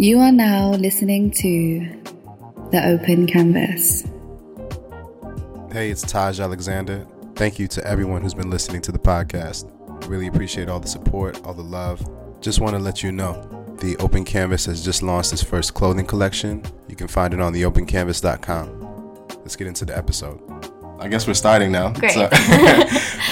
You are now listening to The Open Canvas. Hey, it's Taj Alexander. Thank you to everyone who's been listening to the podcast. Really appreciate all the support, all the love. Just want to let you know the Open Canvas has just launched its first clothing collection. You can find it on theopencanvas.com. Let's get into the episode. I guess we're starting now. Great. So,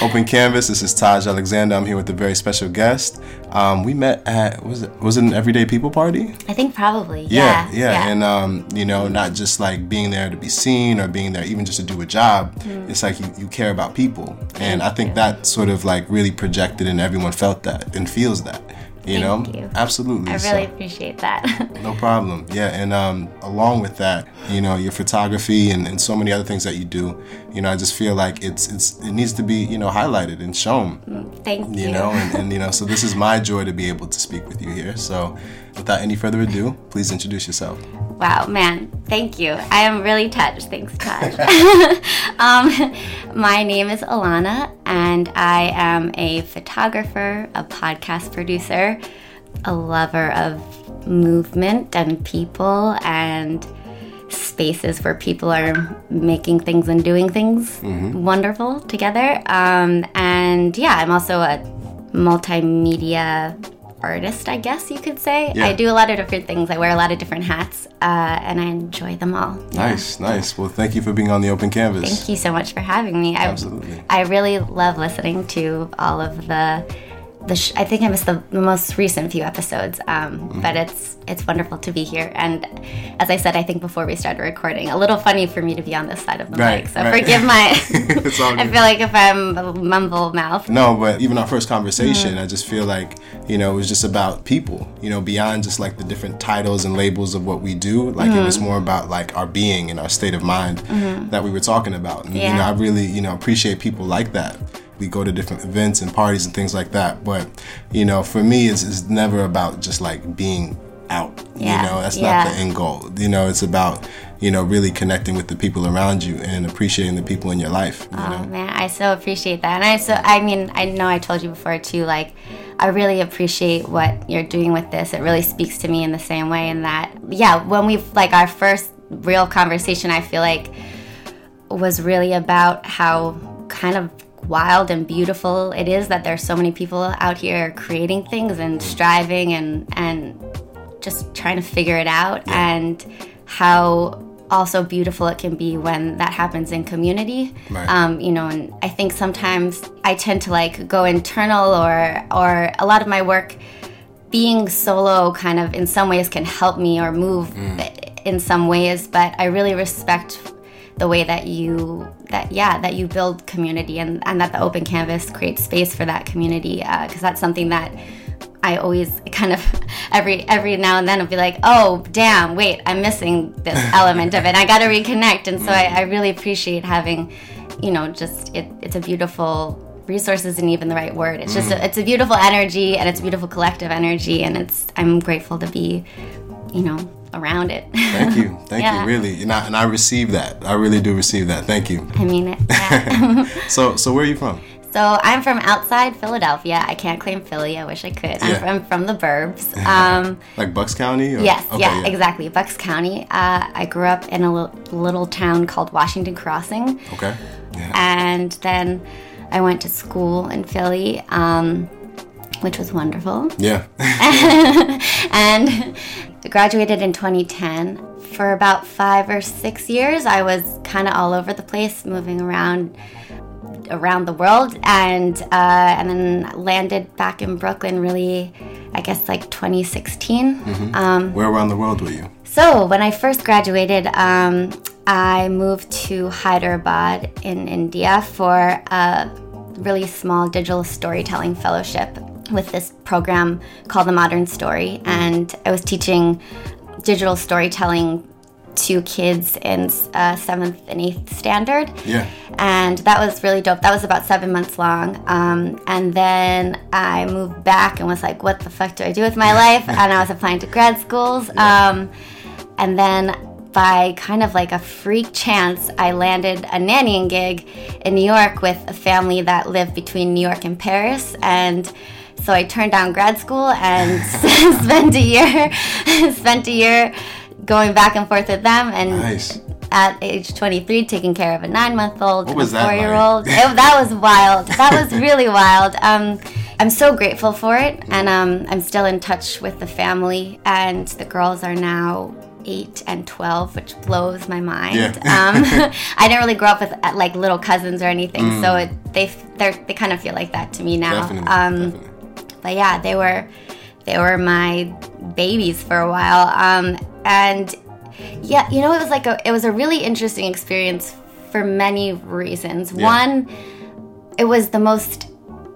Open Canvas. This is Taj Alexander. I'm here with a very special guest. Um, we met at was it was it an Everyday People party? I think probably. Yeah, Yeah. yeah, and um, you know, not just like being there to be seen or being there even just to do a job. It's like you, you care about people, and I think that sort of like really projected, and everyone felt that and feels that. You Thank know, you. absolutely. I So- really appreciate that. no problem. Yeah, and um, along with that, you know, your photography and, and so many other things that you do, you know, I just feel like it's it's it needs to be you know highlighted and shown. Thank you. You know, and, and you know, so this is my joy to be able to speak with you here. So, without any further ado, please introduce yourself. Wow, man, thank you. I am really touched. Thanks, Taj. um, my name is Alana, and I am a photographer, a podcast producer, a lover of movement and people and spaces where people are making things and doing things wonderful together. Um, and yeah, I'm also a multimedia artist, I guess you could say. Yeah. I do a lot of different things. I wear a lot of different hats, uh, and I enjoy them all. Yeah. Nice, nice. Well, thank you for being on the open canvas. Thank you so much for having me. I, Absolutely. I really love listening to all of the. The sh- I think I missed the, the most recent few episodes, um, Mm-hmm. but it's it's wonderful to be here. And as I said, I think before we started recording, a little funny for me to be on this side of the Right, mic. So right. forgive my. I feel like if I'm a mumble mouth. No, but even our first conversation, Mm-hmm. I just feel like, you know, it was just about people, you know, beyond just like the different titles and labels of what we do. Like it Mm-hmm. was more about like our being and our state of mind that we were talking about. And, you Yeah. know, I really, you know, appreciate people like that. We go to different events and parties and things like that. But, you know, for me, it's, it's never about just like being out. Yeah, You know, that's yeah. not the end goal. You know, it's about, you know, really connecting with the people around you and appreciating the people in your life. You Oh know? man, I so appreciate that. And I so I mean, I know I told you before too, like I really appreciate what you're doing with this. It really speaks to me in the same way in that yeah, when we've like our first real conversation I feel like was really about how kind of wild and beautiful it is that there's so many people out here creating things and striving and and just trying to figure it out and how also beautiful it can be when that happens in community. Right. um, you know and i think sometimes i tend to like go internal or or a lot of my work being solo kind of in some ways can help me or move in some ways but i really respect the way that you that yeah that you build community and, and that the open canvas creates space for that community uh, because that's something that I always kind of every every now and then I'll be like, oh damn, wait, I'm missing this element of it. I got to reconnect, and so I, mm. I really appreciate having, you know, just it, it's a beautiful resource isn't even the right word. It's just a, mm. it's a beautiful energy and it's a beautiful collective energy, and it's I'm grateful to be, you know, around it. Thank you. Thank Yeah. you, really. And I, and I receive that. I really do receive that. Thank you. I mean it. Yeah. So, so where are you from? So I'm from outside Philadelphia. I can't claim Philly. I wish I could. I'm Yeah. from, from the burbs. Um, Like Bucks County? Or? yes, Okay, yeah, exactly. Bucks County. Uh, I grew up in a li- little town called Washington Crossing, Okay. Yeah. and then I went to school in Philly, um, which was wonderful. Yeah. and graduated in 2010. For about five or six years, I was kind of all over the place, moving around around the world, and uh, and then landed back in Brooklyn. Really, I guess like 2016. Um, Where around the world were you? so when I first graduated, um, I moved to Hyderabad in India for a really small digital storytelling fellowship with this program called The Modern Story, and I was teaching digital storytelling to kids in uh, seventh and eighth standard Yeah. and that was really dope. That was about seven months long. Um, and then I moved back and was like, what the fuck do I do with my life? and I was applying to grad schools. Um, and then by kind of like a freak chance, I landed a nannying gig in New York with a family that lived between New York and Paris. And so I turned down grad school and spent a year spent a year going back and forth with them and Nice. at age 23 taking care of a nine month old and a that was wild that was really wild um, i'm so grateful for it and um, i'm still in touch with the family and the girls are now 8 and 12 which blows my mind Yeah. um, i didn't really grow up with uh, like little cousins or anything so Mm. it, they they kind of feel like that to me now Definitely. um, definitely. But yeah, they were they were my babies for a while. Um, and yeah, you know, it was like a it was a really interesting experience for many reasons. Yeah. One, it was the most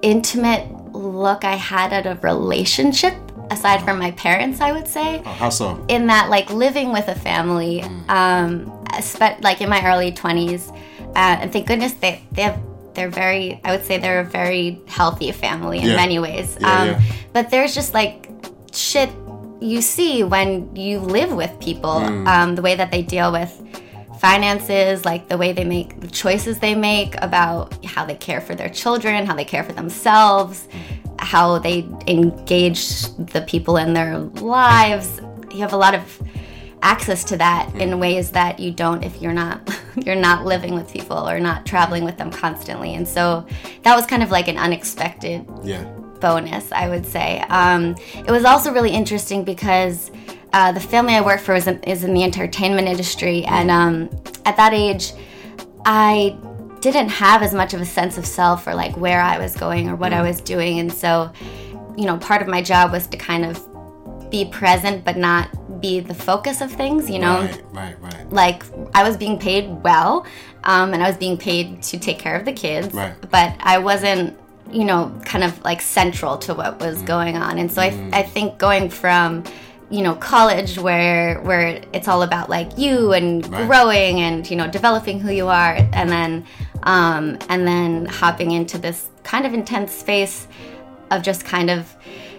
intimate look I had at a relationship aside from my parents, I would say Oh, how so? in that like living with a family um spe- like in my early 20s uh, and thank goodness they they have they're very i would say they're a very healthy family in Yeah. many ways Yeah, um yeah. but there's just like shit you see when you live with people um the way that they deal with finances like the way they make the choices they make about how they care for their children how they care for themselves how they engage the people in their lives you have a lot of access to that in ways that you don't if you're not you're not living with people or not traveling with them constantly. And so that was kind of like an unexpected Yeah. bonus, I would say. Um, it was also really interesting because uh, the family I work for is in, is in the entertainment industry, and um, at that age, I didn't have as much of a sense of self or like where I was going or what I was doing, and so, you know, part of my job was to kind of be present but not be the focus of things, you know Right, right, right. like I was being paid well, um, and I was being paid to take care of the kids. Right. But I wasn't, you know, kind of like central to what was Mm. going on. And so I, I think going from, you know, college where where it's all about like you and Right. growing and you know developing who you are, and then um, and then hopping into this kind of intense space of just kind of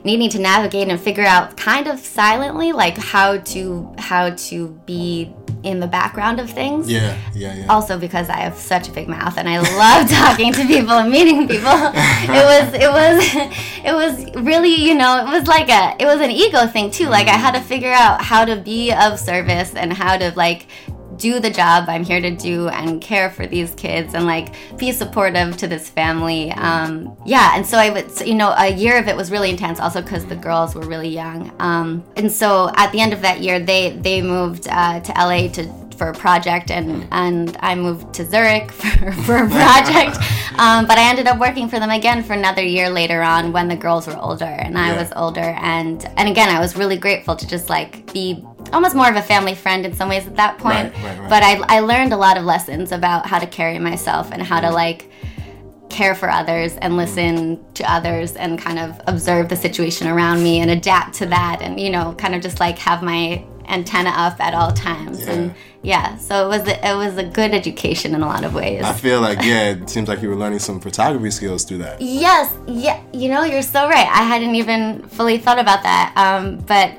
needing to navigate and figure out kind of silently like how to how to be in the background of things Yeah, yeah, yeah. also because I have such a big mouth and I love talking to people and meeting people. It was it was it was really, you know, it was like a it was an ego thing too. Like I had to figure out how to be of service and how to like do the job I'm here to do and care for these kids and like be supportive to this family. Um, yeah, and so I would, you know, a year of it was really intense also because the girls were really young. Um, and so at the end of that year, they they moved uh, to LA to for a project and and I moved to Zurich for, for a project. um, but I ended up working for them again for another year later on when the girls were older and I Yeah. was older and and again I was really grateful to just like be almost more of a family friend in some ways at that point. Right, right, right. But I I learned a lot of lessons about how to carry myself and how to Mm-hmm. like care for others and listen to others and kind of observe the situation around me and adapt to that and you know kind of just like have my antenna up at all times and yeah so it was a, it was a good education in a lot of ways I feel like yeah, it seems like you were learning some photography skills through that. Yes, yeah, you know, you're so right. I hadn't even fully thought about that. Um, but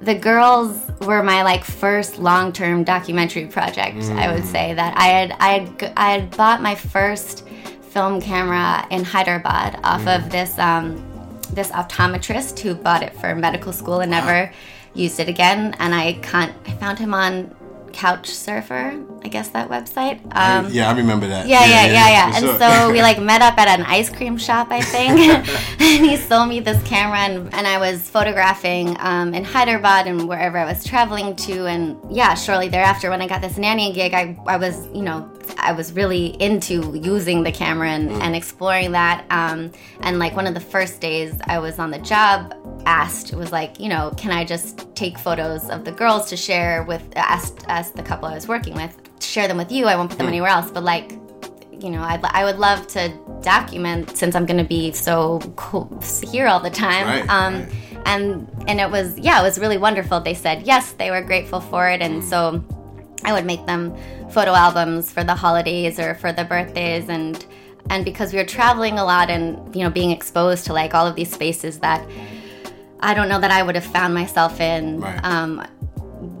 the girls were my like first long-term documentary project. I would say that I had I had I had bought my first film camera in Hyderabad off of this um, this optometrist who bought it for medical school and never used it again. And I can't. I found him on Couch Surfer, I guess that website. Um, yeah, I remember that. yeah, yeah, yeah, yeah. for And sure. so we like met up at an ice cream shop, I think. and he sold me this camera, and, and I was photographing um, in Hyderabad and wherever I was traveling to. And yeah, shortly thereafter, when I got this nanny gig, I, I was, you know, I was really into using the camera and, and exploring that. Um, and like one of the first days I was on the job, asked was like, you know, can I just take photos of the girls to share with asked asked the couple I was working with, share them with you. I won't put them anywhere else, but like you know, I'd, I would love to document since I'm going to be so cool, here all the time. Right, um, right. And and it was yeah, it was really wonderful. They said yes, they were grateful for it, and so I would make them photo albums for the holidays or for the birthdays, and and because we were traveling a lot and you know being exposed to like all of these spaces that I don't know that I would have found myself in. Right. Um,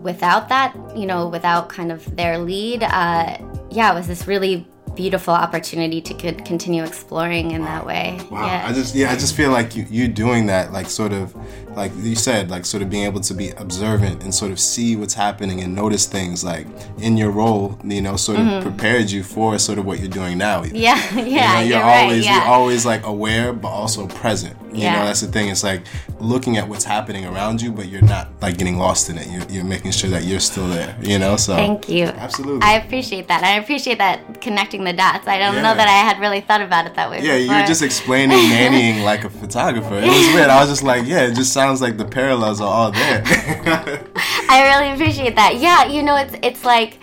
without that, you know, without kind of their lead, uh, yeah, it was this really beautiful opportunity to could continue exploring in that way. Wow. Yeah. I just yeah, I just feel like you you doing that, like sort of like you said, like sort of being able to be observant and sort of see what's happening and notice things like in your role, you know, sort of prepared you for sort of what you're doing now. Mm-hmm. yeah, yeah, You know, you're, you're, right. always Yeah. you're always like aware but also present. You Yeah. know, that's the thing. It's like looking at what's happening around you, but you're not like getting lost in it. You're, you're making sure that you're still there. You know, so Thank you. Absolutely. I appreciate that. I appreciate that connecting the dots. I don't Yeah. know that I had really thought about it that way. Yeah, you were before. just explaining nannying like a photographer. It was weird. I was just like, yeah, it just sounds like the parallels are all there. I really appreciate that. Yeah, you know, it's it's like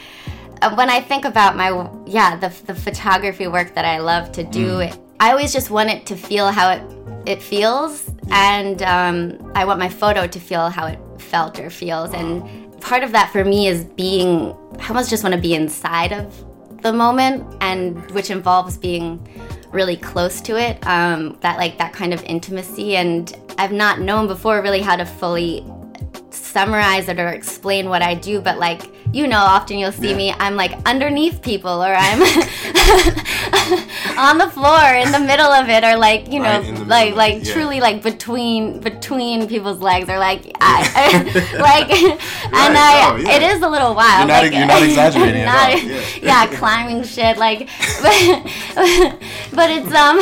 uh, when I think about my yeah the the photography work that I love to do. Mm. I always just want it to feel how it it feels, and um, I want my photo to feel how it felt or feels. And part of that for me is being. I almost just want to be inside of the moment, and which involves being really close to it. Um, that like that kind of intimacy, and I've not known before really how to fully summarize it or explain what I do, but like you know, often you'll see Yeah. me. I'm like underneath people, or I'm on the floor in the middle of it, or like you know, Right in the middle like like yeah. truly like between between people's legs, or like I, like, and I oh, yeah. it is a little wild. You're not- like, you're not exaggerating at not- all, yeah. yeah, climbing shit like, but, but it's um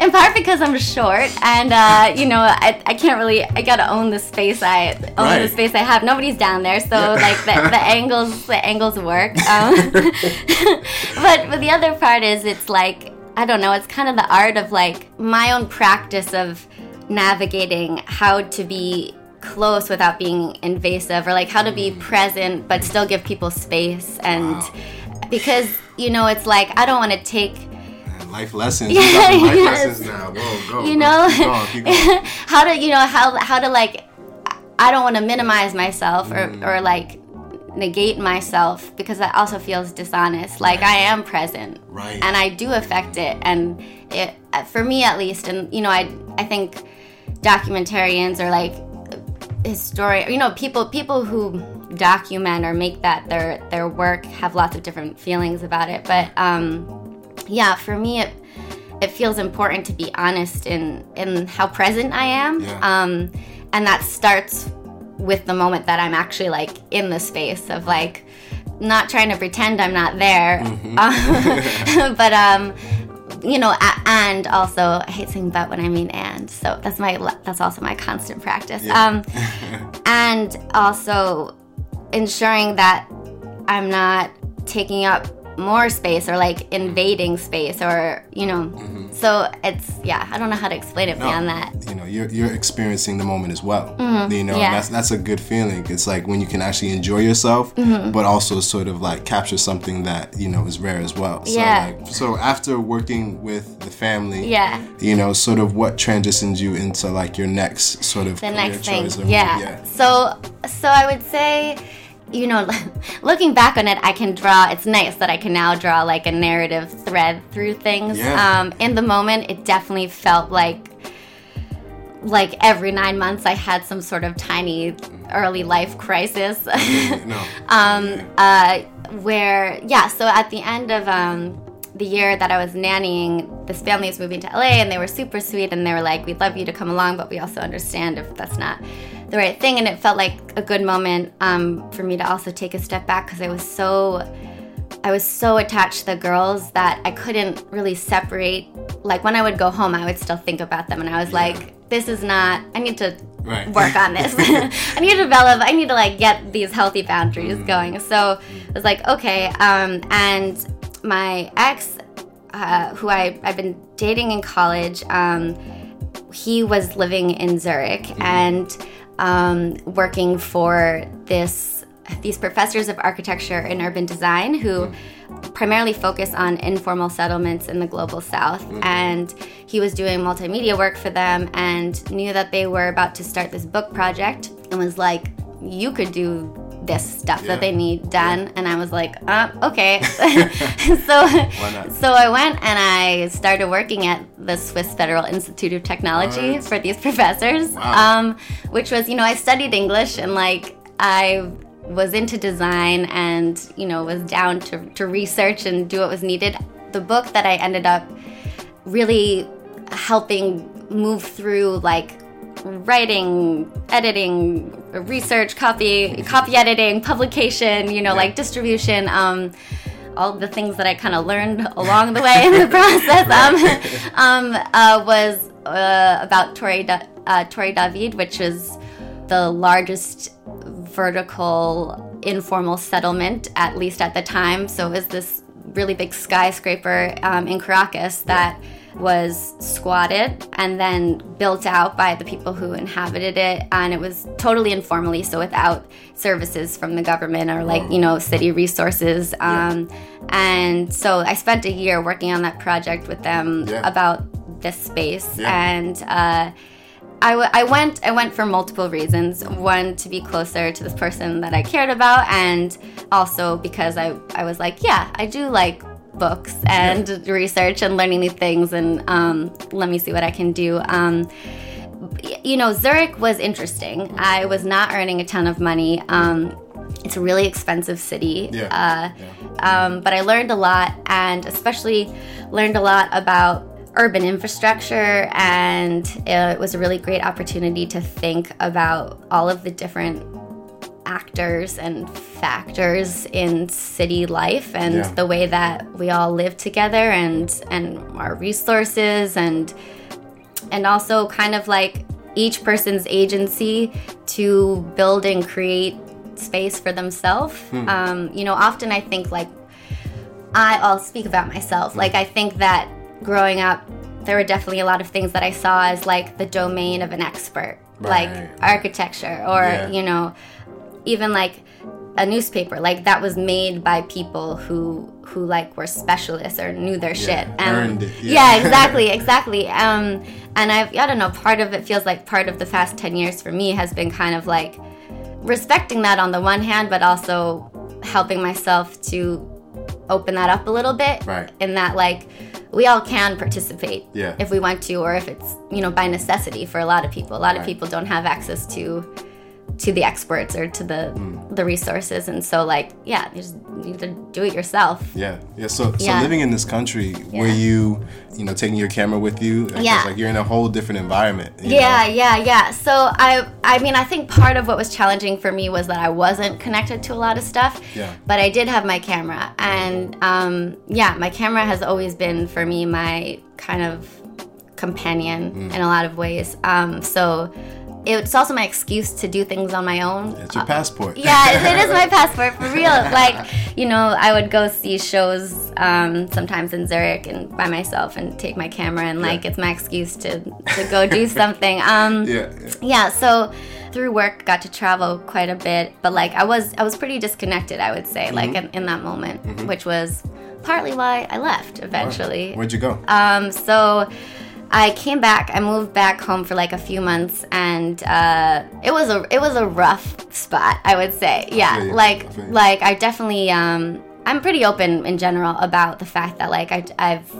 in part because I'm short and uh, you know I, I can't really I gotta own the space I own the space I have. Nobody's down there, so like the, the angles the angles work. Um, but but the other part is it's like I don't know. It's kind of the art of like my own practice of navigating how to be close without being invasive or like how to be present but still give people space and because you know it's like I don't want to take life lessons. The life Yes. lessons now. Whoa, go. you know Keep going, keep going. how to you know how how to like I don't want to minimize myself or or like negate myself because that also feels dishonest like I am present Right. and I do affect it and it for me at least and you know I I think documentarians or like historian you know people people who document or make that their their work have lots of different feelings about it but um yeah for me it it feels important to be honest in in how present I am Yeah. um and that starts with the moment that I'm actually like in the space of like not trying to pretend I'm not there Mm-hmm. but um you know and also I hate saying but when I mean and so that's my that's also my constant practice Yeah. um and also ensuring that I'm not taking up more space or like invading space or you know so it's yeah I don't know how to explain it beyond that You know, you're you're experiencing the moment as well. You know, Mm-hmm. yeah. that's that's a good feeling. It's like when you can actually enjoy yourself, Mm-hmm. but also sort of like capture something that you know is rare as well. So Yeah. like, so after working with the family, yeah you know, sort of what transitions you into like your next sort of the next thing choice yeah. so so i would say you know looking back on it i can draw it's nice that i can now draw like a narrative thread through things Yeah. um in the moment it definitely felt like like every nine months i had some sort of tiny early life crisis no. um, uh, where yeah so at the end of um, the year that i was nannying this family is moving to la and they were super sweet and they were like we'd love you to come along but we also understand if that's not the right thing and it felt like a good moment um, for me to also take a step back because i was so I was so attached to the girls that I couldn't really separate. Like when I would go home, I would still think about them, and I was like, "This is not. I need to Right. work on this. I need to develop. I need to like get these healthy boundaries going." So I was like, "Okay." Um, and my ex, uh, who I I've been dating in college, um, he was living in Zurich and um, working for this these professors of architecture and urban design who primarily focus on informal settlements in the global south. And he was doing multimedia work for them and knew that they were about to start this book project and was like you could do this stuff Yeah. that they need done and i was like uh, okay. So so i went and i started working at the swiss federal institute of technology for these professors Wow. um, which was you know i studied english and like i was into design and you know was down to, to research and do what was needed. The book that I ended up really helping move through like writing, editing, research, copy, copy editing, publication, you know, Yeah. like distribution, um, all the things that I kind of learned along the way in the process um, um, uh, was uh, about Torre, da- uh, Torre David, which is the largest vertical informal settlement, at least at the time. So it was this really big skyscraper um, in Caracas that was squatted and then built out by the people who inhabited it and it was totally informally so without services from the government or like you know city resources um, and so i spent a year working on that project with them Yeah. about this space Yeah. and uh, I, w- I went I went for multiple reasons. One to be closer to this person that I cared about, and also because I, I was like, yeah, I do like books and research and learning new things, and um, let me see what I can do. Um, you know, Zurich was interesting. I was not earning a ton of money. Um, it's a really expensive city. Yeah. Uh, um, but I learned a lot, and especially learned a lot about urban infrastructure. And it was a really great opportunity to think about all of the different actors and factors in city life and Yeah. the way that we all live together and and our resources and and also kind of like each person's agency to build and create space for themselves. Um, you know, often I think like I, I'll speak about myself. Like I think that growing up, there were definitely a lot of things that I saw as like the domain of an expert, Right. like architecture or Yeah. you know, even like a newspaper. Like that was made by people who who like were specialists or knew their shit. earned it, yeah. yeah exactly, exactly. Um, and I've, I don't know, part of it feels like part of the past 10 years for me has been kind of like respecting that on the one hand, but also helping myself to open that up a little bit. Right. In that, like, we all can participate Yeah. if we want to, or if it's, you know, by necessity for a lot of people. A lot of people don't have access to to the experts or to the Hmm. the resources and so like yeah you just need to do it yourself Yeah, yeah. So, so Yeah. living in this country, were you, you know, taking your camera with you? Yeah. it's Like you're in a whole different environment. Yeah, know? yeah, yeah. So I I mean I think part of what was challenging for me was that I wasn't connected to a lot of stuff. Yeah. But I did have my camera and um, yeah, my camera has always been for me my kind of companion Mm. in a lot of ways. Um, so it's also my excuse to do things on my own. It's your passport. Yeah, it is my passport for real. Like, you know, I would go see shows um, sometimes in Zurich and by myself and take my camera and like Yeah. it's my excuse to, to go do something. Um, yeah, yeah. yeah, so through work got to travel quite a bit, but like I was I was pretty disconnected, I would say, like Mm-hmm. in, in that moment, which was partly why I left eventually. Where'd you go? Um, so I came back. I moved back home for like a few months, and uh, it was a it was a rough spot. I would say, yeah. Like I like I definitely um, I'm pretty open in general about the fact that like I, I've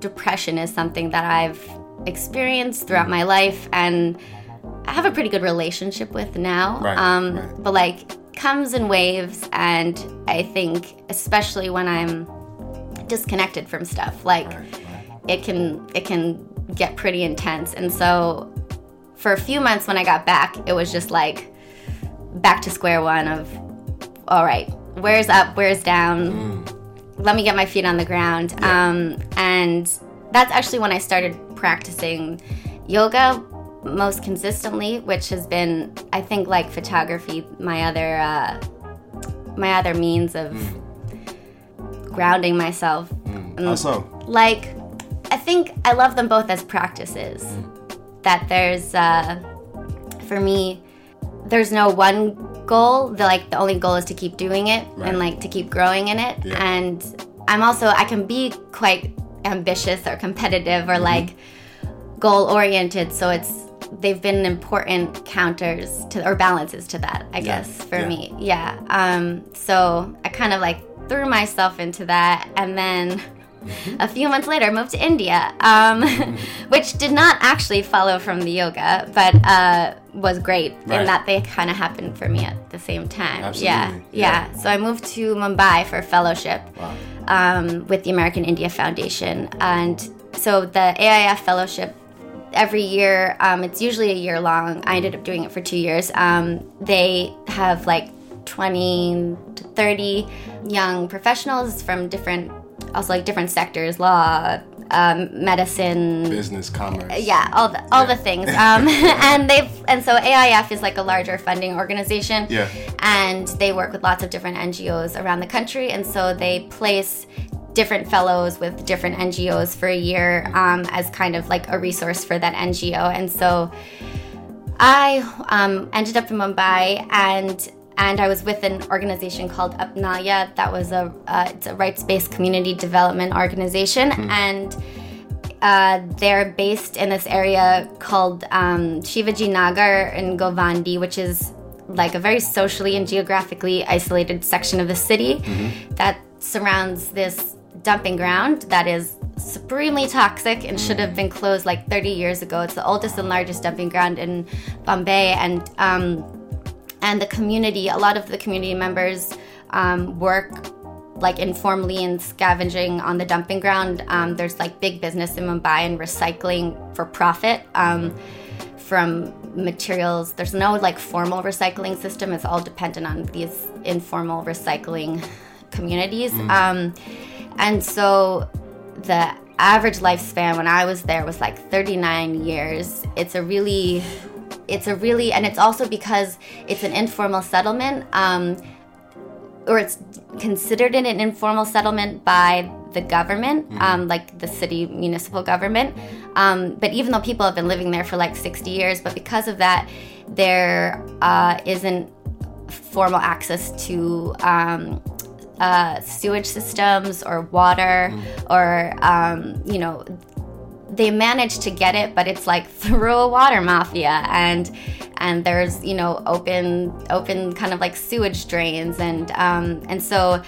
depression is something that I've experienced throughout my life, and I have a pretty good relationship with now. Right, um, right. But like comes in waves, and I think especially when I'm disconnected from stuff like right. it can it can get pretty intense. And so for a few months when i got back it was just like back to square one of all right where's up where's down. Let me get my feet on the ground. Yeah. um, and that's actually when i started practicing yoga most consistently which has been i think like photography my other uh, my other means of grounding myself. How so? like i think i love them both as practices that there's uh for me there's no one goal the like the only goal is to keep doing it Right. and like to keep growing in it Yeah. and i'm also i can be quite ambitious or competitive or like goal oriented so it's they've been important counters to or balances to that i Yeah. guess for Yeah. me yeah um so i kind of like threw myself into that and then a few months later moved to india um, which did not actually follow from the yoga but uh, was great Right. in that they kind of happened for me at the same time. Absolutely. Yeah, Yeah. yeah. So I moved to Mumbai for fellowship um, with the American India Foundation, and so the AIF fellowship every year. Um, it's usually a year long. I ended up doing it for two years. Um, they have like 20 to 30 young professionals from different, also like different sectors, law, um, medicine, Business, commerce. yeah, all the all the things. Um, and they've and so AIF is like a larger funding organization. Yeah. And they work with lots of different NGOs around the country, and so they place different fellows with different NGOs for a year um, as kind of like a resource for that NGO. And so I um, ended up in Mumbai and and I was with an organization called Apnalaya. That was a uh, it's a rights-based community development organization, and uh, they're based in this area called um, Shivaji Nagar in Govandi, which is like a very socially and geographically isolated section of the city that surrounds this dumping ground that is supremely toxic and should have been closed like 30 years ago. It's the oldest and largest dumping ground in Bombay, and um, and the community, a lot of the community members um, work like informally in scavenging on the dumping ground. Um, there's like big business in Mumbai and recycling for profit um, from materials. There's no like formal recycling system. It's all dependent on these informal recycling communities. Um, and so the average lifespan when I was there was like 39 years. It's a really, it's a really, and it's also because it's an informal settlement. Um, or it's considered an informal settlement by the government, um, like the city municipal government. Um, but even though people have been living there for like 60 years, but because of that, there uh, not formal access to um, uh, sewage systems or water or, um, you know, they managed to get it, but it's like through a water mafia and and there's you know open open kind of like sewage drains and um, and so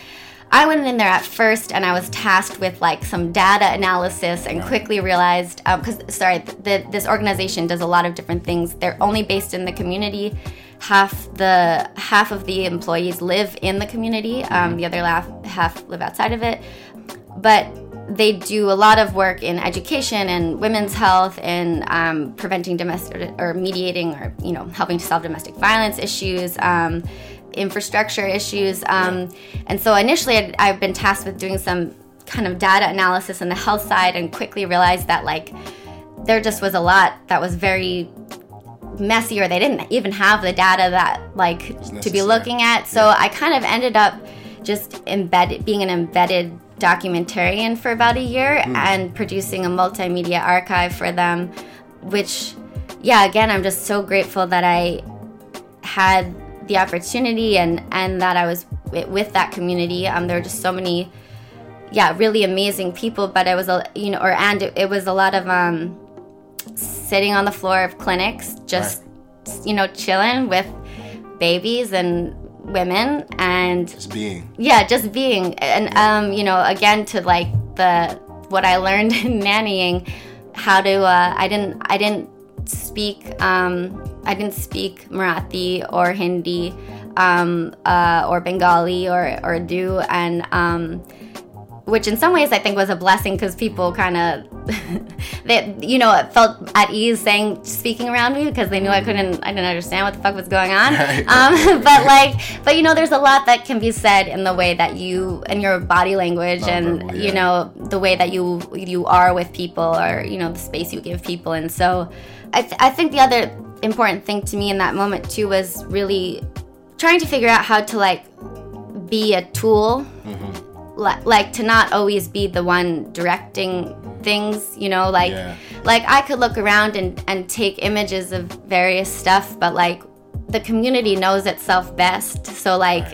I went in there at first and I was tasked with like some data analysis and quickly realized because sorry the, this organization does a lot of different things. They're only based in the community. Half the half of the employees live in the community. Um, the other half half live outside of it, but they do a lot of work in education and women's health and um, preventing domestic or mediating or you know helping to solve domestic violence issues um, infrastructure issues um, and so initially I'd, i've been tasked with doing some kind of data analysis on the health side and quickly realized that like there just was a lot that was very messy or they didn't even have the data that like to be looking at. So i kind of ended up just embedded being an embedded documentarian for about a year and producing a multimedia archive for them which yeah again i'm just so grateful that i had the opportunity and and that i was wi- with that community. Um there were just so many yeah really amazing people but it was a you know or and it, it was a lot of um sitting on the floor of clinics just you know chilling with babies and women and Just being. yeah just being and um you know again to like the what i learned in nannying how to uh, i didn't i didn't speak um i didn't speak marathi or hindi um uh, or bengali or or urdu and um which in some ways I think was a blessing because people kind of, they, you know, felt at ease saying speaking around me because they knew I couldn't, I didn't understand what the fuck was going on. Um, but like, but you know, there's a lot that can be said in the way that you and your body language and Nonverbal, you know the way that you you are with people or you know the space you give people. And so, I th- I think the other important thing to me in that moment too was really trying to figure out how to like be a tool li- like to not always be the one directing things you know like Yeah. like i could look around and and take images of various stuff but like the community knows itself best. So like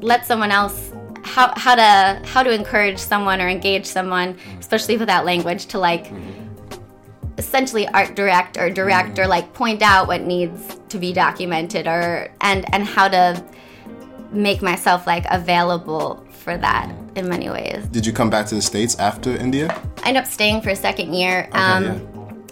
let someone else how how to how to encourage someone or engage someone especially with that language to like mm-hmm. essentially art direct or direct mm-hmm. or like point out what needs to be documented or and and how to make myself like available for that in many ways. Did you come back to the States after India? I ended up staying for a second year um, yeah.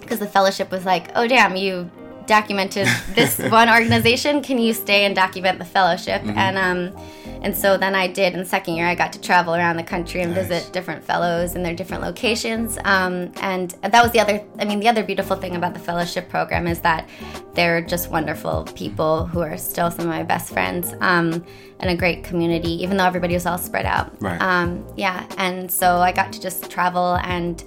because the fellowship was like, oh damn, you documented this one organization. Can you stay and document the fellowship? Mm-hmm. And um, and so then I did. In the second year, I got to travel around the country and Nice. visit different fellows in their different locations. Um, and that was the other. I mean, the other beautiful thing about the fellowship program is that they're just wonderful people who are still some of my best friends. Um, and a great community, even though everybody was all spread out. Right. Um, yeah, and so I got to just travel and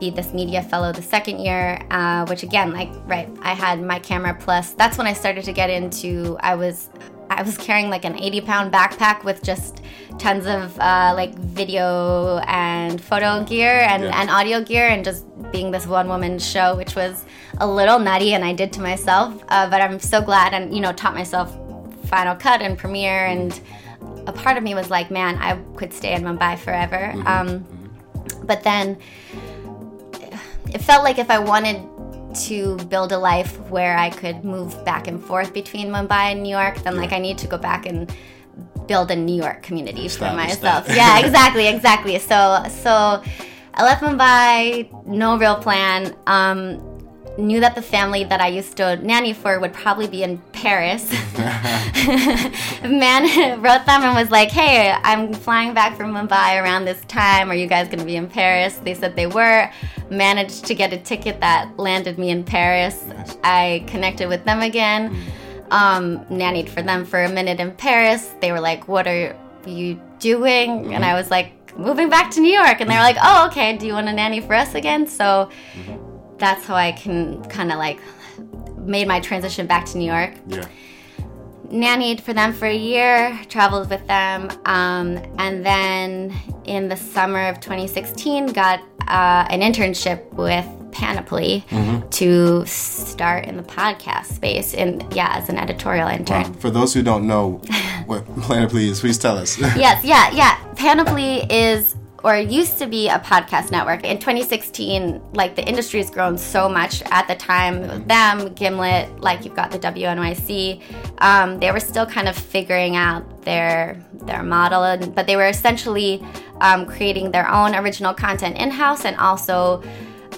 be this media fellow the second year, uh, which again, like, right, I had my camera plus. That's when I started to get into. I was, I was carrying like an 80 pound backpack with just tons of uh, like video and photo gear and, Yeah. and audio gear, and just being this one woman show, which was a little nutty, and I did to myself. Uh, but I'm so glad, and you know, taught myself Final Cut and Premiere, and a part of me was like, man, I could stay in Mumbai forever. Um, but then it felt like if I wanted to build a life where I could move back and forth between Mumbai and New York, then like I need to go back and build a New York community for myself. yeah, exactly, exactly. So so I left Mumbai, no real plan. Um, knew that the family that I used to nanny for would probably be in Paris. Man wrote them and was like, "Hey, I'm flying back from Mumbai around this time. Are you guys going to be in Paris?" They said they were. Managed to get a ticket that landed me in Paris. Nice. I connected with them again. Hmm. Um, nannied for them for a minute in Paris. They were like, "What are you doing?" And mm-hmm. I was like, "Moving back to New York." And they were like, "Oh, okay. Do you want to nanny for us again?" So mm-hmm. That's how I can kind of like made my transition back to New York Yeah. nannied for them for a year, traveled with them, um, and then in the summer of 2016 got uh, an internship with Panoply to start in the podcast space, and yeah, as an editorial intern. Wow. For those who don't know what Panoply Please, please tell us. yes, yeah, yeah. Panoply is or used to be a podcast network. In 2016, like the industry's grown so much at the time. with Them, Gimlet, like you've got the WNYC. Um, they were still kind of figuring out their their model, and, but they were essentially um, creating their own original content in house and also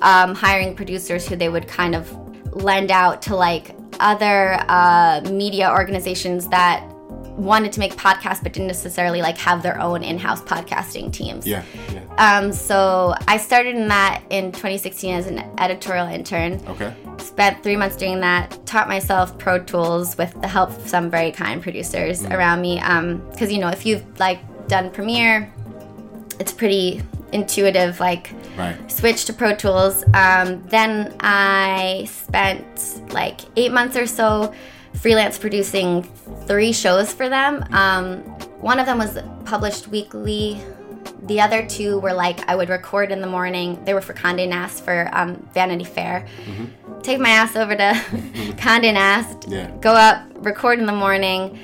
um, hiring producers who they would kind of lend out to like other uh, media organizations that wanted to make podcasts but didn't necessarily like have their own in-house podcasting teams. yeah. Yeah. Um, so I started in that in 2016 as an editorial intern. Okay. Spent three months doing that. Taught myself Pro Tools with the help of some very kind producers around me. Because you know, if you've like done Premiere, it's pretty intuitive. Like Right. switched to Pro Tools. Um, then I spent like eight months or so freelance producing three shows for them. Um, one of them was published weekly. The other two were like I would record in the morning. They were for Condé Nast for um, Vanity Fair. Take my ass over to Condé Nast. Yeah. Go up, record in the morning,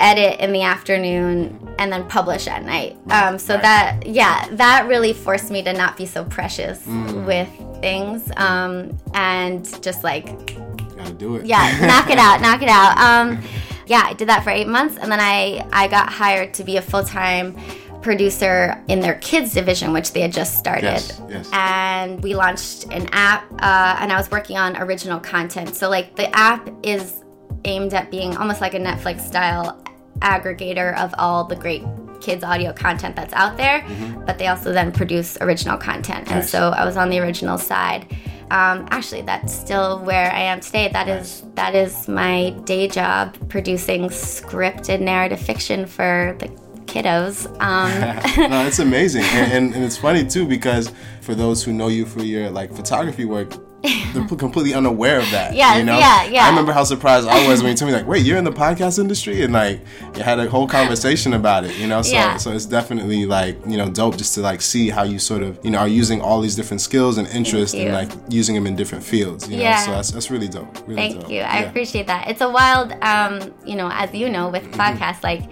edit in the afternoon, and then publish at night. Um, so Right. that yeah, that really forced me to not be so precious Mm. with things um, and just like Gotta do it. yeah, knock it out, knock it out. Um, yeah, I did that for eight months, and then I I got hired to be a full time producer in their kids division, which they had just started. Yes, yes. And we launched an app, uh, and I was working on original content. So like the app is aimed at being almost like a Netflix style aggregator of all the great kids audio content that's out there but they also then produce original content and Mm-hmm. So i was on the original side um, actually that's still where i am today. That is that is my day job producing scripted narrative fiction for the kiddos. Um, no, it's amazing, and, and, and it's funny too because for those who know you for your like photography work, they're completely unaware of that. Yes, you know? yeah, yeah. I remember how surprised I was when you told me like, "Wait, you're in the podcast industry," and like you had a whole conversation about it. You know, so Yeah. so it's definitely like you know dope just to like see how you sort of you know are using all these different skills and interests and like using them in different fields. You know, Yeah. so that's that's really dope. Really Thank dope. you. I Yeah. appreciate that. It's a wild, um, you know, as you know, with podcasts, like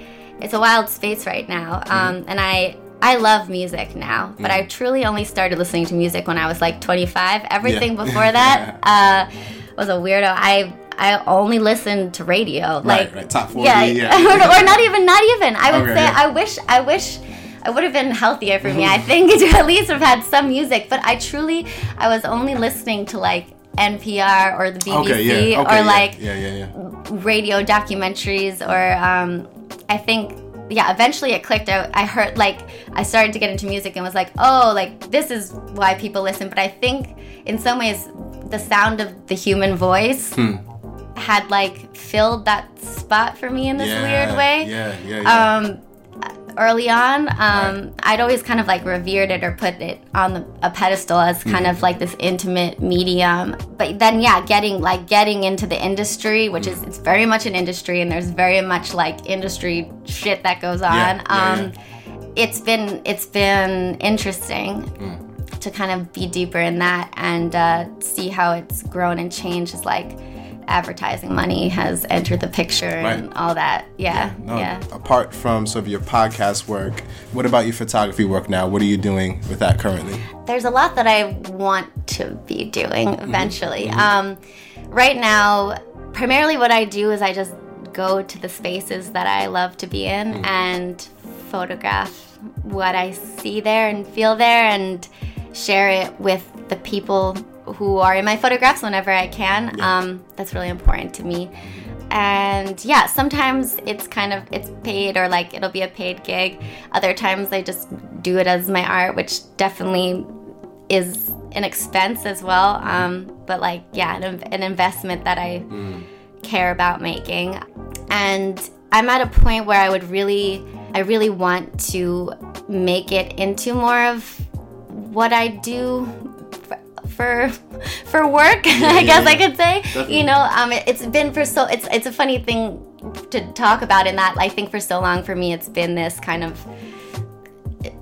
it's a wild space right now. Um, and I, I love music now, but I truly only started listening to music when I was like 25. Everything Yeah. before that uh, was a weirdo. I, I only listened to radio, like right, top 40, yeah, yeah. or, or not even, not even. I would Okay, say, yeah. I wish, I wish. It would have been healthier for me, I think, to at least have had some music. But I truly, I was only listening to like NPR or the BBC Okay, yeah. Okay, or like yeah, yeah, yeah. radio documentaries or um, I think yeah eventually it clicked I, I heard like I started to get into music and was like oh like this is why people listen but I think in some ways the sound of the human voice Hmm. had like filled that spot for me in this yeah, weird way Yeah, yeah, yeah. um, early on, um, Right. I'd always kind of like revered it or put it on the, a pedestal as kind Mm-hmm. of like this intimate medium. But then, yeah, getting like getting into the industry, which Mm. is it's very much an industry, and there's very much like industry shit that goes on. Yeah, yeah, um, It's been it's been interesting. Mm. To kind of be deeper in that and uh, see how it's grown and changed is like advertising money has entered the picture and all that. Yeah, No, yeah. Apart from sort of your podcast work, what about your photography work now? What are you doing with that currently? there's a lot that I want to be doing mm-hmm. eventually. Mm-hmm. Um, right now, primarily what I do is I just go to the spaces that I love to be in mm-hmm. and photograph what I see there and feel there and share it with the people who are in my photographs whenever I can. Um, that's really important to me. And yeah, sometimes it's kind of it's paid or like it'll be a paid gig. Other times I just do it as my art, which definitely is an expense as well. Um, but like, yeah, an, an investment that I care about making. And I'm at a point where I would really, I really want to make it into more of what I do for for work. I guess yeah, I could say. Definitely. You know, um, it, it's been for so. It's it's a funny thing to talk about in that I think for so long for me it's been this kind of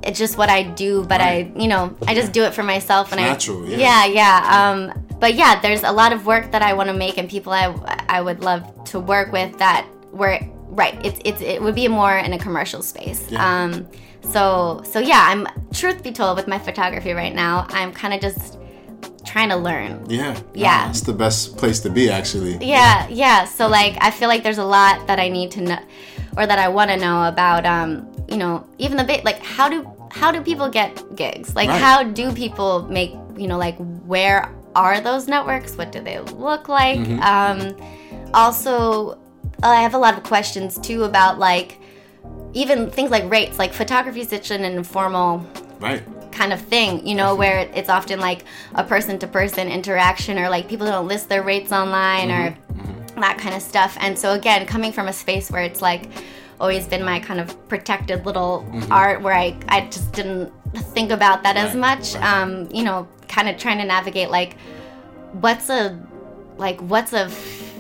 it's just what I do, but I, you know, I just do it for myself, and natural, I, yeah. yeah, yeah. Um, but yeah, there's a lot of work that I want to make, and people I, I would love to work with that where right, it's it's it would be more in a commercial space. Yeah. Um, so so yeah, I'm truth be told with my photography right now, I'm kind of just trying to learn. Yeah. Yeah. It's the best place to be, actually. Yeah, yeah. So like, I feel like there's a lot that I need to know, or that I want to know about. Um, you know, even the bit like how do how do people get gigs? Like, Right. how do people make? You know, like where are those networks? What do they look like? Um, also, I have a lot of questions too about like even things like rates. Like photography is such an informal Right. Kind of thing, you know, where it's often like a person to person interaction or like people don't list their rates online or mm-hmm. Mm-hmm. that kind of stuff. And so, again, coming from a space where it's like always been my kind of protected little mm-hmm. art where I, I just didn't think about that as much, right. um, you know, kind of trying to navigate like what's a like what's a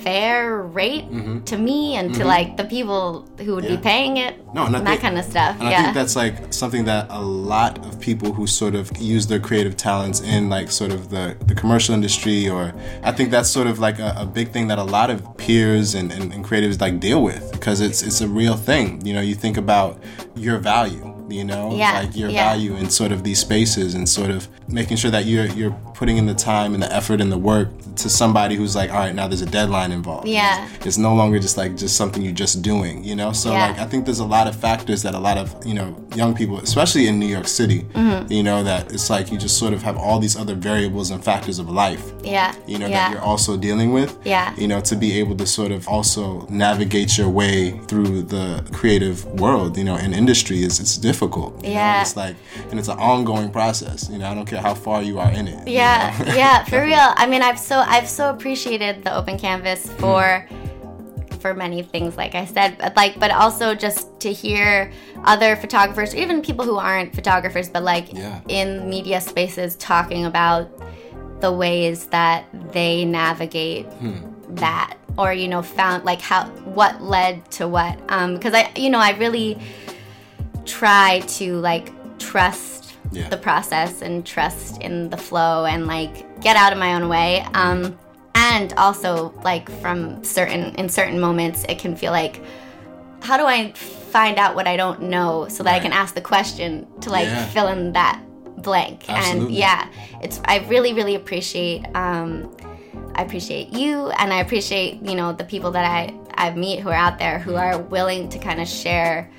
fair rate to me and to like the people who would Mm-hmm. Yeah. be paying it No, and I that kind of stuff And yeah I think that's like something that a lot of people who sort of use their creative talents in like sort of the, the commercial industry or I think that's sort of like a, a big thing that a lot of peers and, and, and creatives like deal with because it's it's a real thing. You know, you think about your value, you know, Yeah, like your yeah. value in sort of these spaces and sort of making sure that you're you're putting in the time and the effort and the work to somebody who's like, all right, now there's a deadline involved. Yeah. It's, it's no longer just like just something you're just doing, you know? So Yeah. like I think there's a lot of factors that a lot of, you know, young people, especially in New York City, Mm-hmm. you know, that it's like you just sort of have all these other variables and factors of life, yeah you know, that you're also dealing with. Yeah. You know, to be able to sort of also navigate your way through the creative world, you know, in industry is it's difficult. You know? Yeah. It's like and it's an ongoing process. You know, I don't care how far you are in it. you Yeah, know? yeah, for real. I mean, I've so I've so appreciated the open canvas for for many things, like I said, but like, but also just to hear other photographers, or even people who aren't photographers, but like Yeah. in media spaces, talking about the ways that they navigate that, or you know, found like how what led to what. Um, because I, you know, I really try to like trust Yeah. the process and trust in the flow and like get out of my own way. Um and also like from certain in certain moments it can feel like how do i find out what i don't know so that i can ask the question to like Yeah. fill in that blank? And yeah it's i really really appreciate um I appreciate you and I appreciate, you know, the people that I, I meet who are out there who are willing to kind of share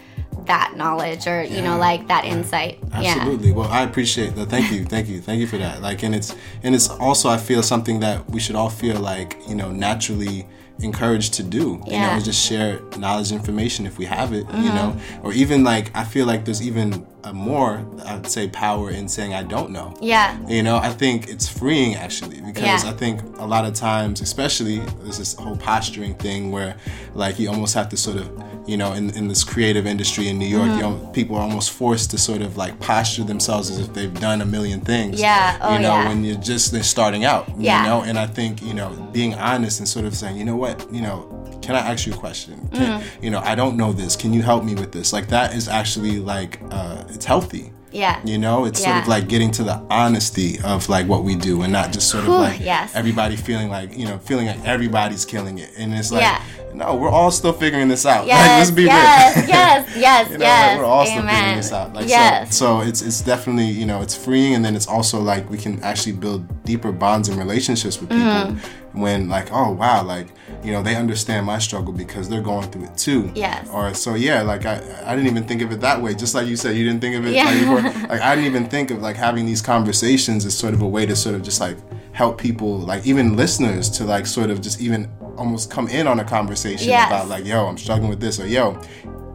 that knowledge or you know like that insight. Yeah. Absolutely. Well, I appreciate that. Thank you, thank you, thank you for that. Like, and it's and it's also I feel something that we should all feel like you know naturally encouraged to do. You Yeah. Mm-hmm. know, just share knowledge information if we have it. You know, or even like I feel like there's even a more I'd say power in saying I don't know. Yeah. You know, I think it's freeing actually because Yeah. I think a lot of times, especially there's this whole posturing thing where like you almost have to sort of, you know, in, in this creative industry in New York, Mm-hmm. you know, people are almost forced to sort of like posture themselves as if they've done a million things. Yeah. Oh, you know, yeah. when you're just they're starting out. Yeah. You know, and I think, you know, being honest and sort of saying, you know what, you know, can I ask you a question? Can, Mm-hmm. You know, I don't know this. Can you help me with this? Like that is actually like uh it's healthy. Yeah. You know, it's sort of like getting to the honesty of like what we do and not just sort of Whew, like yes. everybody feeling like, you know, feeling like everybody's killing it. And it's like, Yeah. no, we're all still figuring this out. Like, let's be yes, real. yes, yes, You know, yes. like, we're all still figuring Amen. this out. Like yes. so, so it's it's definitely you know it's freeing, and then it's also like we can actually build deeper bonds and relationships with people Mm-hmm. when like oh wow like you know they understand my struggle because they're going through it too. Yes. Or so yeah, like I I didn't even think of it that way. Just like you said, you didn't think of it Yeah. like before. Like I didn't even think of like having these conversations as sort of a way to sort of just like help people, like even listeners, to like sort of just even almost come in on a conversation Yes. about like yo I'm struggling with this or yo.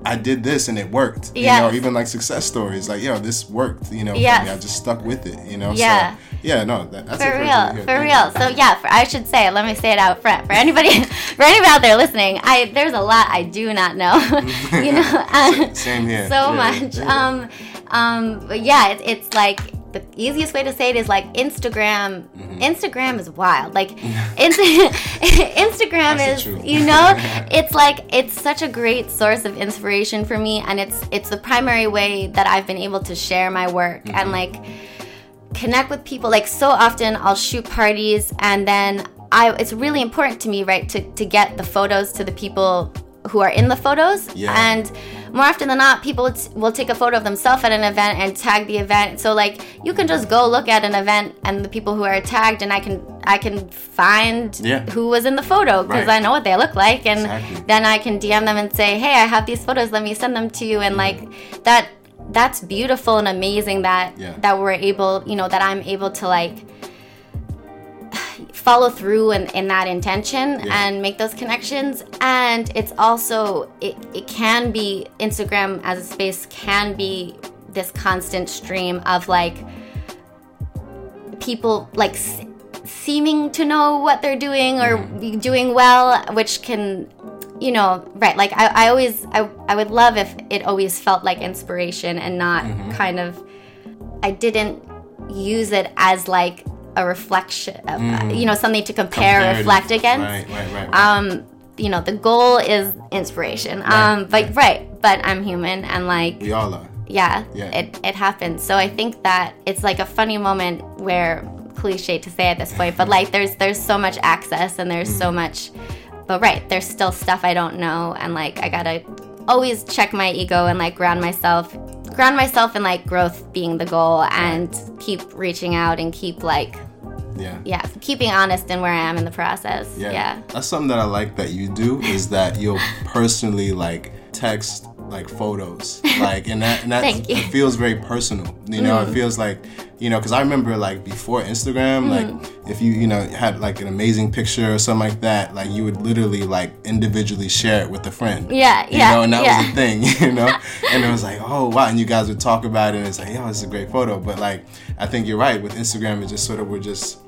I did this and it worked. You Yes. know, even like success stories, like yo, this worked. You know, Yes. I just stuck with it. You know, Yeah. So, yeah, no, that, that's For real, for real. you. So yeah, for, I should say, let me say it out front for anybody, for anybody out there listening. I there's a lot I do not know. you know, uh, Same here. so Yeah, much. yeah. Um, um, but yeah, it, it's like the easiest way to say it is like Instagram. Mm-hmm. Instagram is wild. Like, Inst- Instagram That's is, you know, it's like it's such a great source of inspiration for me, and it's it's the primary way that I've been able to share my work Mm-hmm. and like connect with people like so often i'll shoot parties and then i it's really important to me right to, to get the photos to the people who are in the photos Yeah. and more often than not people t- will take a photo of themselves at an event and tag the event so like you can just go look at an event and the people who are tagged and i can i can find Yeah. who was in the photo because Right. i know what they look like and Exactly. then i can dm them and say hey i have these photos let me send them to you and mm-hmm. like that that's beautiful and amazing that Yeah. that we're able you know that i'm able to like follow through in, in that intention Yeah. and make those connections. And it's also it, it can be instagram as a space can be this constant stream of like people like s- seeming to know what they're doing or mm-hmm. be doing well which can you know right like i, I always I, I would love if it always felt like inspiration and not mm-hmm. kind of i didn't use it as like a reflection of, you know something to compare reflect against right, right. right. um you know the goal is inspiration um but right but i'm human and like we all are. yeah, Yeah. It, it happens so i think that it's like a funny moment where cliche to say at this point but like there's there's so much access and there's Mm. so much but right there's still stuff i don't know and like i gotta always check my ego and like ground myself ground myself in like growth being the goal and keep reaching out and keep like Yeah. yeah keeping honest in where i am in the process Yeah. yeah, That's something that I like that you do is that you'll personally like text like photos like and that and that Thank you. Mm. it feels very personal you know it feels like you know because i remember like before instagram Mm. like if you you know had like an amazing picture or something like that like you would literally like individually share it with a friend Yeah, you yeah, know and that yeah. was a thing you know and it was like oh wow and you guys would talk about it and it's like this is a great photo but like i think you're right with instagram it's just sort of we're just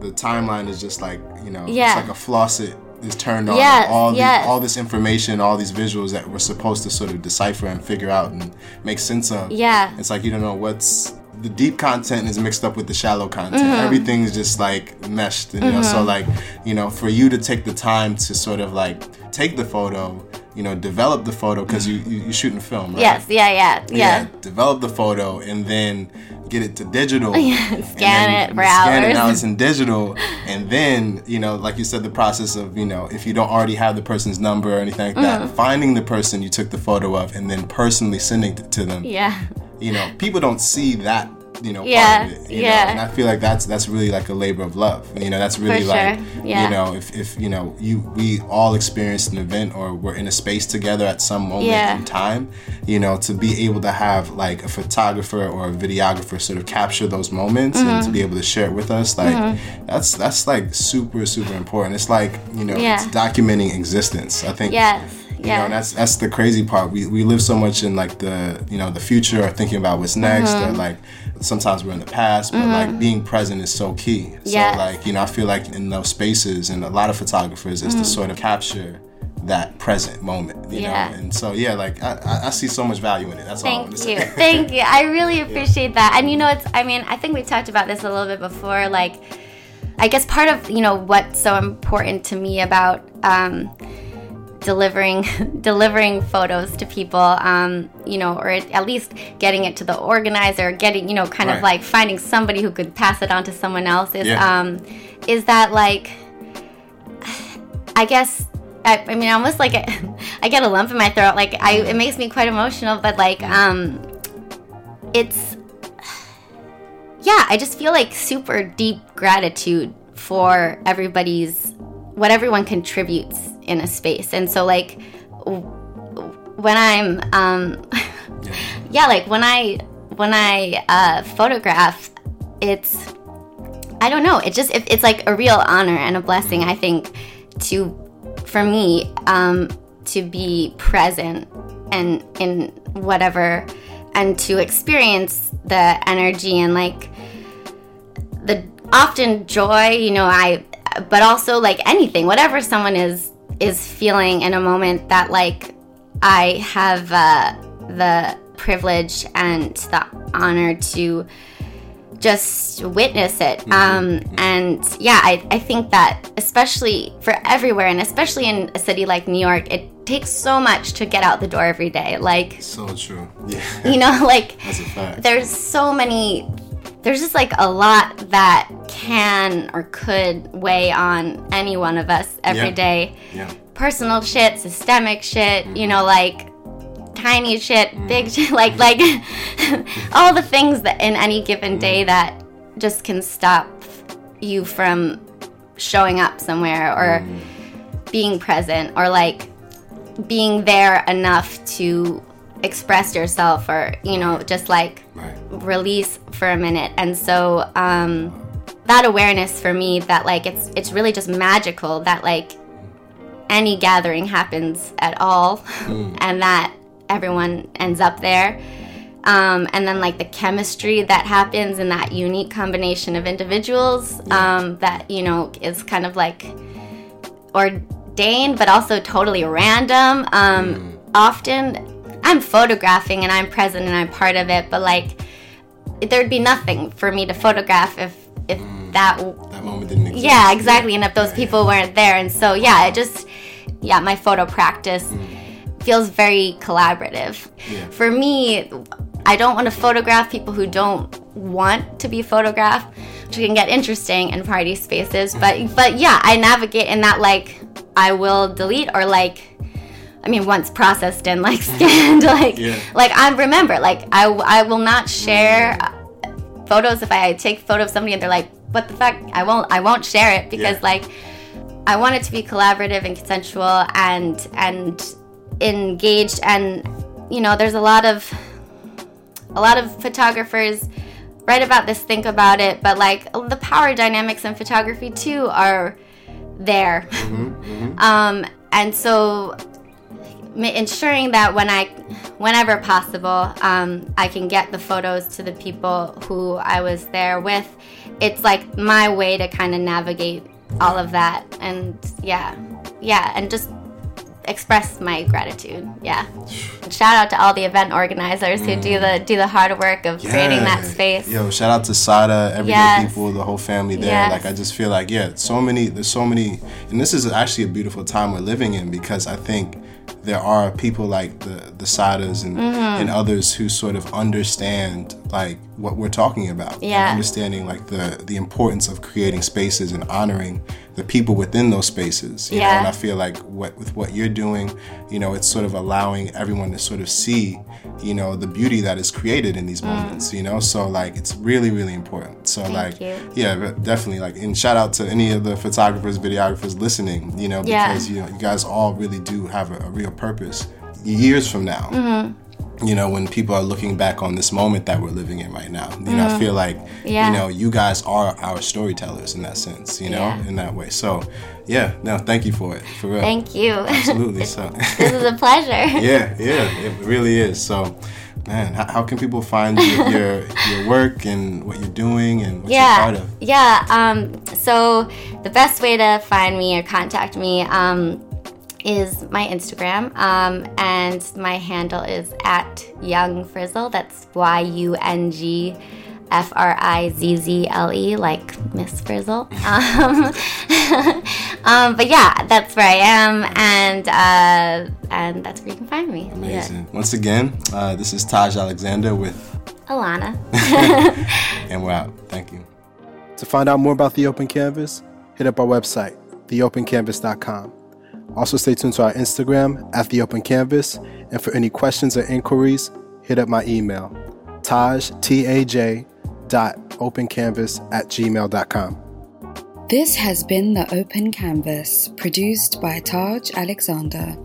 the timeline is just like you know Yeah. it's like a faucet is turned on Yes, all the, all this information all these visuals that we're supposed to sort of decipher and figure out and make sense of Yeah. it's like you don't know what's the deep content is mixed up with the shallow content Mm-hmm. everything's just like meshed you know so like you know for you to take the time to sort of like take the photo you know develop the photo because you, you you shooting film right yes yeah yeah yeah, develop the photo and then get it to digital. Scan and it for scan it now it's in digital, and then you know, like you said, the process of you know, if you don't already have the person's number or anything like that, mm-hmm. finding the person you took the photo of and then personally sending it to them. yeah. You know, people don't see that you know Yeah, part of it. You yeah. know? And I feel like that's that's really like a labor of love. You know, that's really For like sure, yeah. you know, if, if you know you we all experienced an event or we're in a space together at some moment Yeah. in time, you know, to be able to have like a photographer or a videographer sort of capture those moments and Mm-hmm. to be able to share it with us, like that's that's like super super important. It's like you know, Yeah. it's documenting existence. I think Yes. You know, Yeah. and that's that's the crazy part. We we live so much in like the you know the future or thinking about what's next Mm-hmm. or like sometimes we're in the past, but like being present is so key. So Yes. like you know I feel like in those spaces and a lot of photographers is to sort of capture that present moment. You. Yeah. know, and so yeah, like I, I- see so much value in it. That's all I want Thank you. say. Thank you. I really appreciate that. And you know, it's, I mean, I think we talked about this a little bit before. Like, I guess part of, you know, what's so important to me about, um, delivering delivering photos to people um, you know or at least getting it to the organizer getting you know kind of like finding somebody who could pass it on to someone else is Yeah. um, is that like I guess I, I mean almost like a, I get a lump in my throat. Like I it makes me quite emotional but like um it's yeah I just feel like super deep gratitude for everybody's what everyone contributes in a space and so like when I'm um yeah like when I when I uh, photograph it's I don't know. It just it, it's like a real honor and a blessing. I think to for me um, to be present and in whatever and to experience the energy and like the often joy. You know, I but also like anything, whatever someone is is feeling in a moment that like I have uh, the privilege and the honor to just witness it. Um, and yeah, I, I think that especially for everywhere and especially in a city like New York, it takes so much to get out the door every day. Like, So true. Yeah, you know, like that's a fact. there's so many there's just like a lot that can or could weigh on any one of us every Yeah. day Yeah, personal shit, systemic shit, you know, like tiny shit, Mm. big shit, like like all the things that in any given day that just can stop you from showing up somewhere or Mm. being present or like being there enough to express yourself or you know just like right. release for a minute. And so um that awareness for me that like it's it's really just magical that like any gathering happens at all and that everyone ends up there. Um, and then like the chemistry that happens in that unique combination of individuals um, that you know is kind of like ordained but also totally random. Um, often i'm photographing and i'm present and i'm part of it but like there'd be nothing for me to photograph if if mm. that That moment didn't exist. yeah exactly and if those Yeah, people weren't there and so yeah it just yeah my photo practice mm. feels very collaborative Yeah. for me i don't want to photograph people who don't want to be photographed which can get interesting in party spaces but but yeah i navigate in that like i will delete or like I mean, once processed and like scanned, like, Yeah. like I remember, like I, I will not share uh, photos if I take photo of somebody and they're like, "What the fuck?" I won't, I won't share it because Yeah. like I want it to be collaborative and consensual and and engaged and you know, there's a lot of a lot of photographers write about this, think about it, but like the power dynamics in photography too are there. Um, and so ensuring that when I, whenever possible, um, I can get the photos to the people who I was there with. It's like my way to kind of navigate all of that, and yeah, yeah, and just express my gratitude. Yeah. Shout out to all the event organizers who do the do the hard work of creating that space. Yo, shout out to Sada, everyday Yes. people, the whole family there. Yes. Like I just feel like yeah, so many there's so many and this is actually a beautiful time we're living in because I think there are people like the the Sadas and Mm-hmm. and others who sort of understand like what we're talking about. Yeah. understanding like the the importance of creating spaces and honoring the people within those spaces. You Yeah. know, and I feel like what with what you're doing, you know, it's sort of allowing everyone to sort of see, you know, the beauty that is created in these moments. You know, so like it's really really important. So like you. yeah, definitely like and shout out to any of the photographers, videographers listening. You know, Yeah. because you know you guys all really do have a, a real purpose. Years from now, Mm-hmm. You know, when people are looking back on this moment that we're living in right now, you know, I feel like. Yeah. you know, you guys are our storytellers in that sense, you know, Yeah. in that way. So, yeah, no, thank you for it, for real. Thank you. Absolutely. So, this is a pleasure. yeah, yeah, it really is. So, man, how, how can people find your, your your work and what you're doing and what you're part yeah of? yeah um so the best way to find me or contact me um is my instagram um and my handle is at young frizzle that's y-u-n-g f-r-i-z-z-l-e like miss frizzle um, um but yeah that's where i am and uh and that's where you can find me Amazing. Once again, uh, this is Taj Alexander with, alana and we're out. Thank you. To find out more about the Open Canvas, hit up our website, theopencanvas.com. Also, stay tuned to our Instagram at the Open Canvas, and for any questions or inquiries, hit up my email, taj t a j dot opencanvas at gmail.com. This has been The Open Canvas, produced by Taj Alexander.